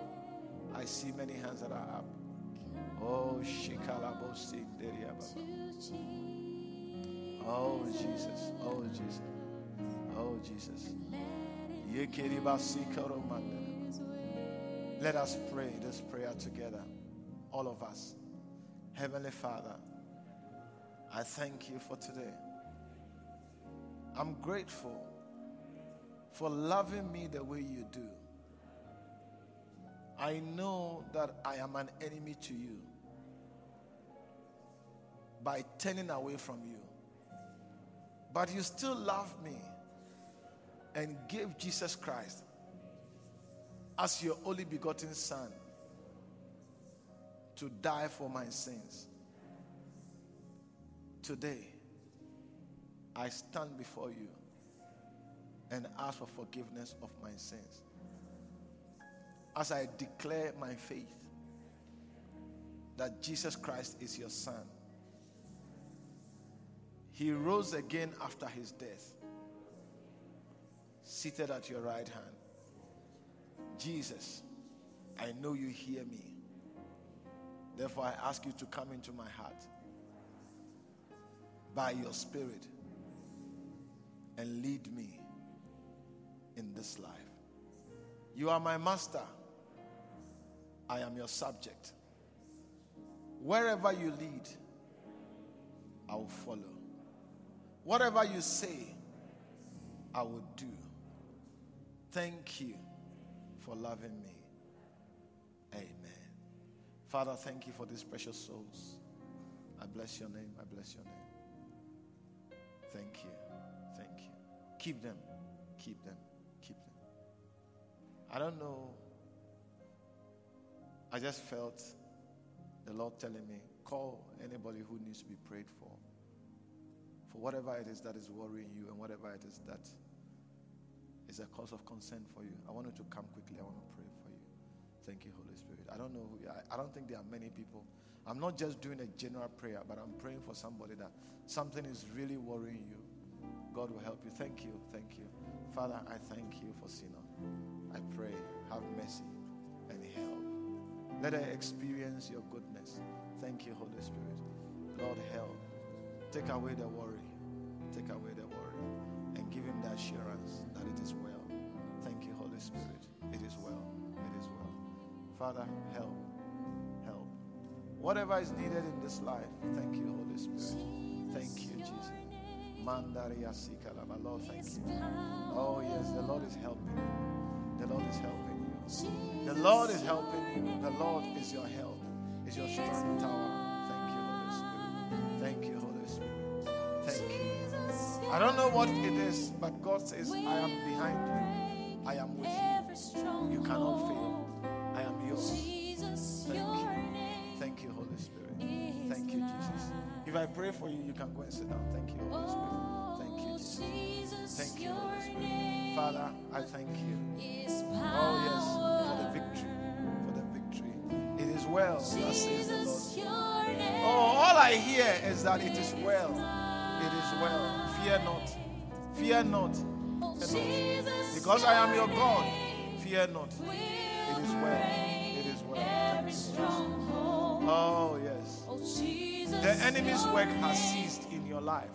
I see many hands that are up. Oh, Shikalabo Oh, Jesus. Oh, Jesus. Oh, Jesus. Yekiriba Sikaromanda. Let us pray this prayer together, all of us. Heavenly Father, I thank you for today. I'm grateful for loving me the way you do. I know that I am an enemy to you by turning away from you. But you still love me and gave Jesus Christ as your only begotten Son to die for my sins. Today, I stand before you and ask for forgiveness of my sins. As I declare my faith that Jesus Christ is your Son, He rose again after His death, seated at your right hand. Jesus, I know you hear me. Therefore, I ask you to come into my heart by your Spirit and lead me in this life. You are my master, I am your subject. Wherever you lead, I will follow. Whatever you say, I will do. Thank you for loving me. Amen. Father, thank you for these precious souls. I bless your name. I bless your name. Thank you. Thank you. Keep them. Keep them. Keep them. I don't know. I just felt the Lord telling me, call anybody who needs to be prayed for. For whatever it is that is worrying you and whatever it is that is a cause of concern for you. I want you to come quickly. I want to pray for you. Thank you, Holy Spirit. I don't know. I, I don't think there are many people. I'm not just doing a general prayer, but I'm praying for somebody that something is really worrying you. God will help you. Thank you. Thank you. Father, I thank you for Sina. I pray, have mercy and help. Let her experience your goodness. Thank you, Holy Spirit. Lord, help. Take away the worry. Take away the. And give him the assurance that it is well. Thank you, Holy Spirit. It is well. It is well. Father, help. Help. Whatever is needed in this life, thank you, Holy Spirit. Thank you, Jesus. Mandaria Sikalaba. Lord, thank you. Oh, yes, the Lord is helping you. The Lord is helping you. The Lord is helping you. The Lord is your help, is your strong tower. Thank you, Holy Spirit. I don't know what it is, but God says, I am behind you. I am with you. You cannot fail. I am yours. Thank you. Thank you, Holy Spirit. Thank you, Jesus. If I pray for you, you can go and sit down. Thank you, Holy Spirit. Thank you, Jesus. Thank you, Holy Spirit. Father, I thank you. Oh, yes, for the victory. For the victory. It is well, thus says the Lord. Oh, all I hear is that it is well. It is well. Fear not. Fear not. Fear not. Because I am your God. Fear not. It is well. It is well. Oh, yes. The enemy's work has ceased in your life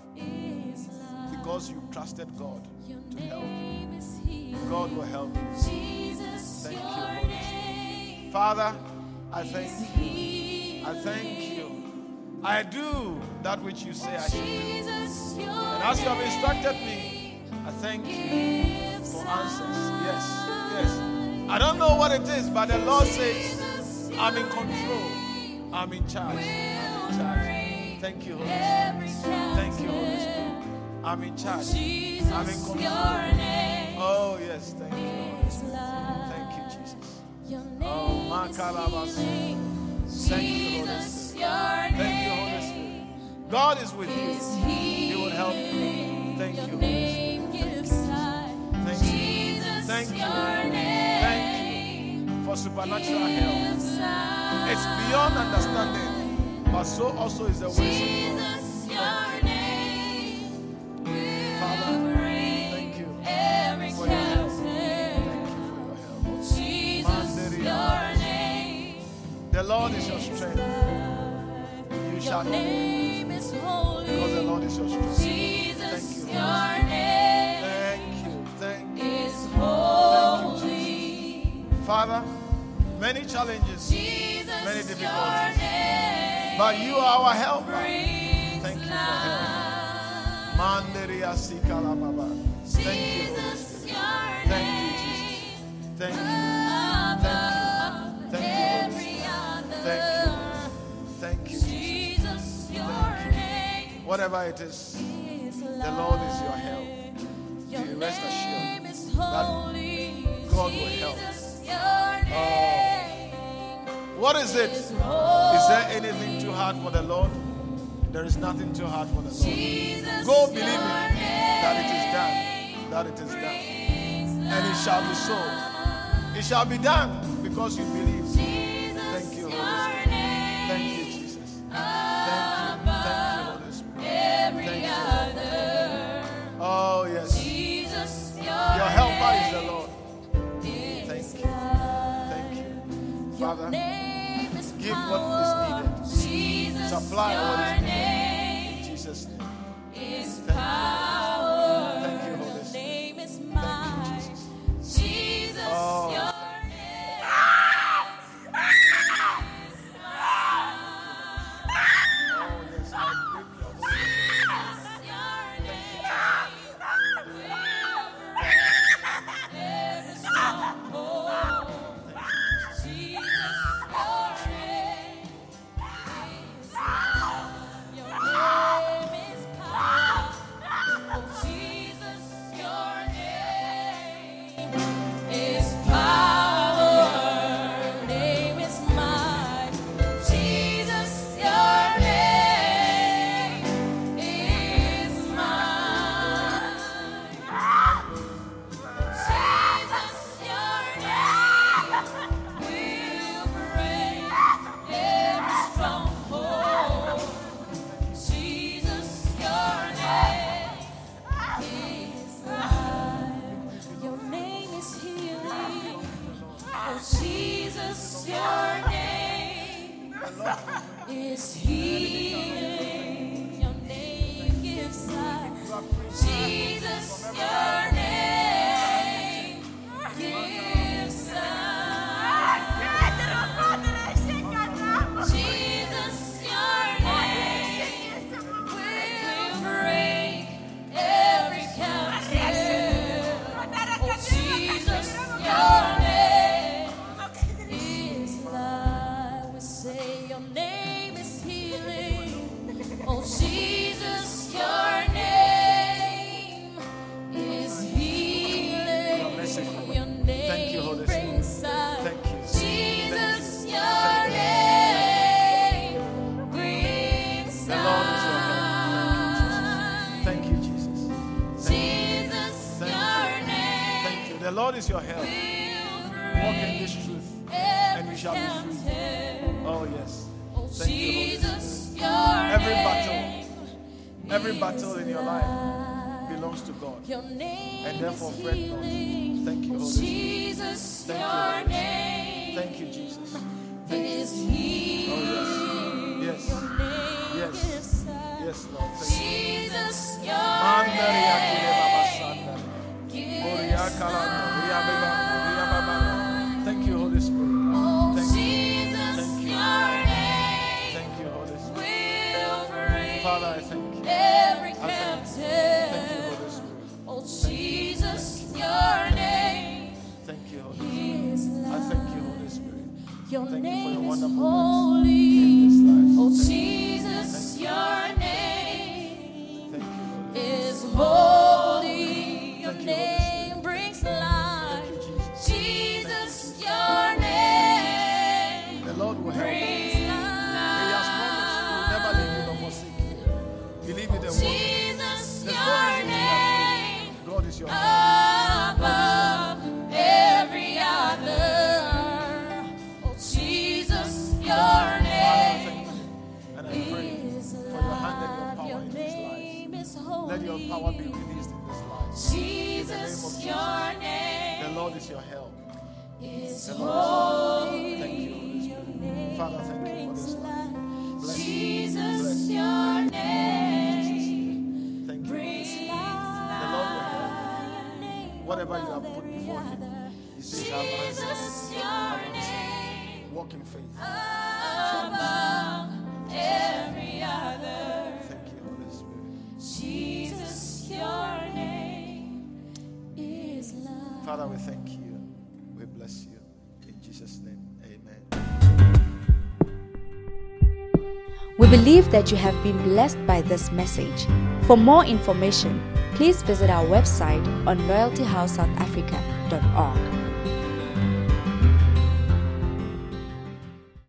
because you trusted God to help you. God will help you. Thank you, Holy Spirit. Father, I thank you. I thank you. I do that which you say I should do. And as you have instructed me, I thank you for answers. Yes, yes. I don't know what it is, but the Lord says, I'm in control. I'm in charge. I'm in charge. Thank you, Holy Spirit. Thank you, Holy Spirit. I'm in charge. I'm in control. Oh, yes. Thank you. Thank you, Jesus. Oh, Makalabas. Thank you, Holy Spirit. Thank you, Holy Spirit. God is with you. He will help you. Thank you. Thank you. Thank you. Thank you for supernatural help. It's beyond understanding, but so also is the ways of God. Thank you for your help. Thank you for your help. The Lord is your strength. You shall not be because the Lord is your strength. Thank you. Thank you. Thank you. Thank you, Jesus. Father, many challenges, many difficulties, but you are our helper. Thank you. you for help. Manderia sikala baba. Thank you, Holy Spirit. Thank you, Jesus. Thank you. Thank you. Thank you, Thank Whatever it is, the Lord is your help. You rest assured that God will help. Oh. What is it? Is there anything too hard for the Lord? There is nothing too hard for the Lord. Go believe it that it is done. That it is done. And it shall be so. It shall be done because you believe. The Lord is your help. Walk in this truth. every you shall be free. Oh, yes. Oh, Thank you, your Every battle, every battle in your life belongs to God. And therefore, is fret not. Thank you, Oh, Holy Spirit. Jesus, Thank you, your Holy Spirit. name Thank you, Jesus. is healing. Oh, yes. Your Yes. Yes, Lord. Thank you. Jesus, your Mandari akile baba name gives Boria kalanda. Ria Your oh, Thank you your name is wonderful holy. Oh, Jesus, you. your name you, is holy. Your you, name power be released in this life. Jesus, of your name. The Lord is your help. is The Lord holy. Thank you. Father, thank you for this life. Bless. Jesus, Bless your name Thank you. The Lord will help Whatever you have put before Him, He says. Jesus, your name Walk in faith. Oh, Father, we thank you. We bless you. In Jesus' name, amen. We believe that you have been blessed by this message. For more information, please visit our website on loyaltyhousesouthafrica.org.